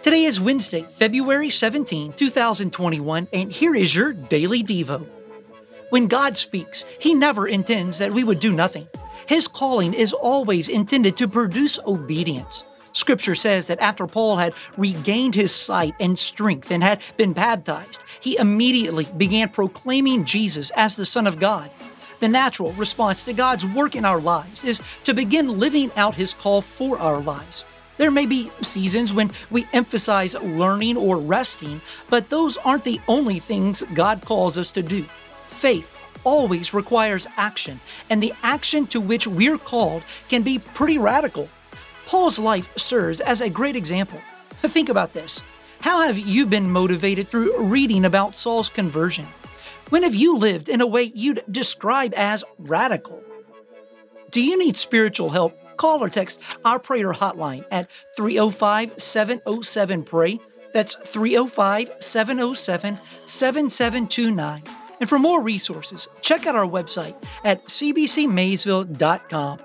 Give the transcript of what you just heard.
Today is Wednesday, February 17, 2021, and here is your Daily Devo. When God speaks, He never intends that we would do nothing. His calling is always intended to produce obedience. Scripture says that after Paul had regained his sight and strength and had been baptized, he immediately began proclaiming Jesus as the Son of God. The natural response to God's work in our lives is to begin living out His call for our lives. There may be seasons when we emphasize learning or resting, but those aren't the only things God calls us to do. Faith always requires action, and the action to which we're called can be pretty radical. Paul's life serves as a great example. Think about this. How have you been motivated through reading about Saul's conversion? When have you lived in a way you'd describe as radical? Do you need spiritual help? Call or text our prayer hotline at 305 707 PRAY. That's 305 707 7729. And for more resources, check out our website at cbcmaysville.com.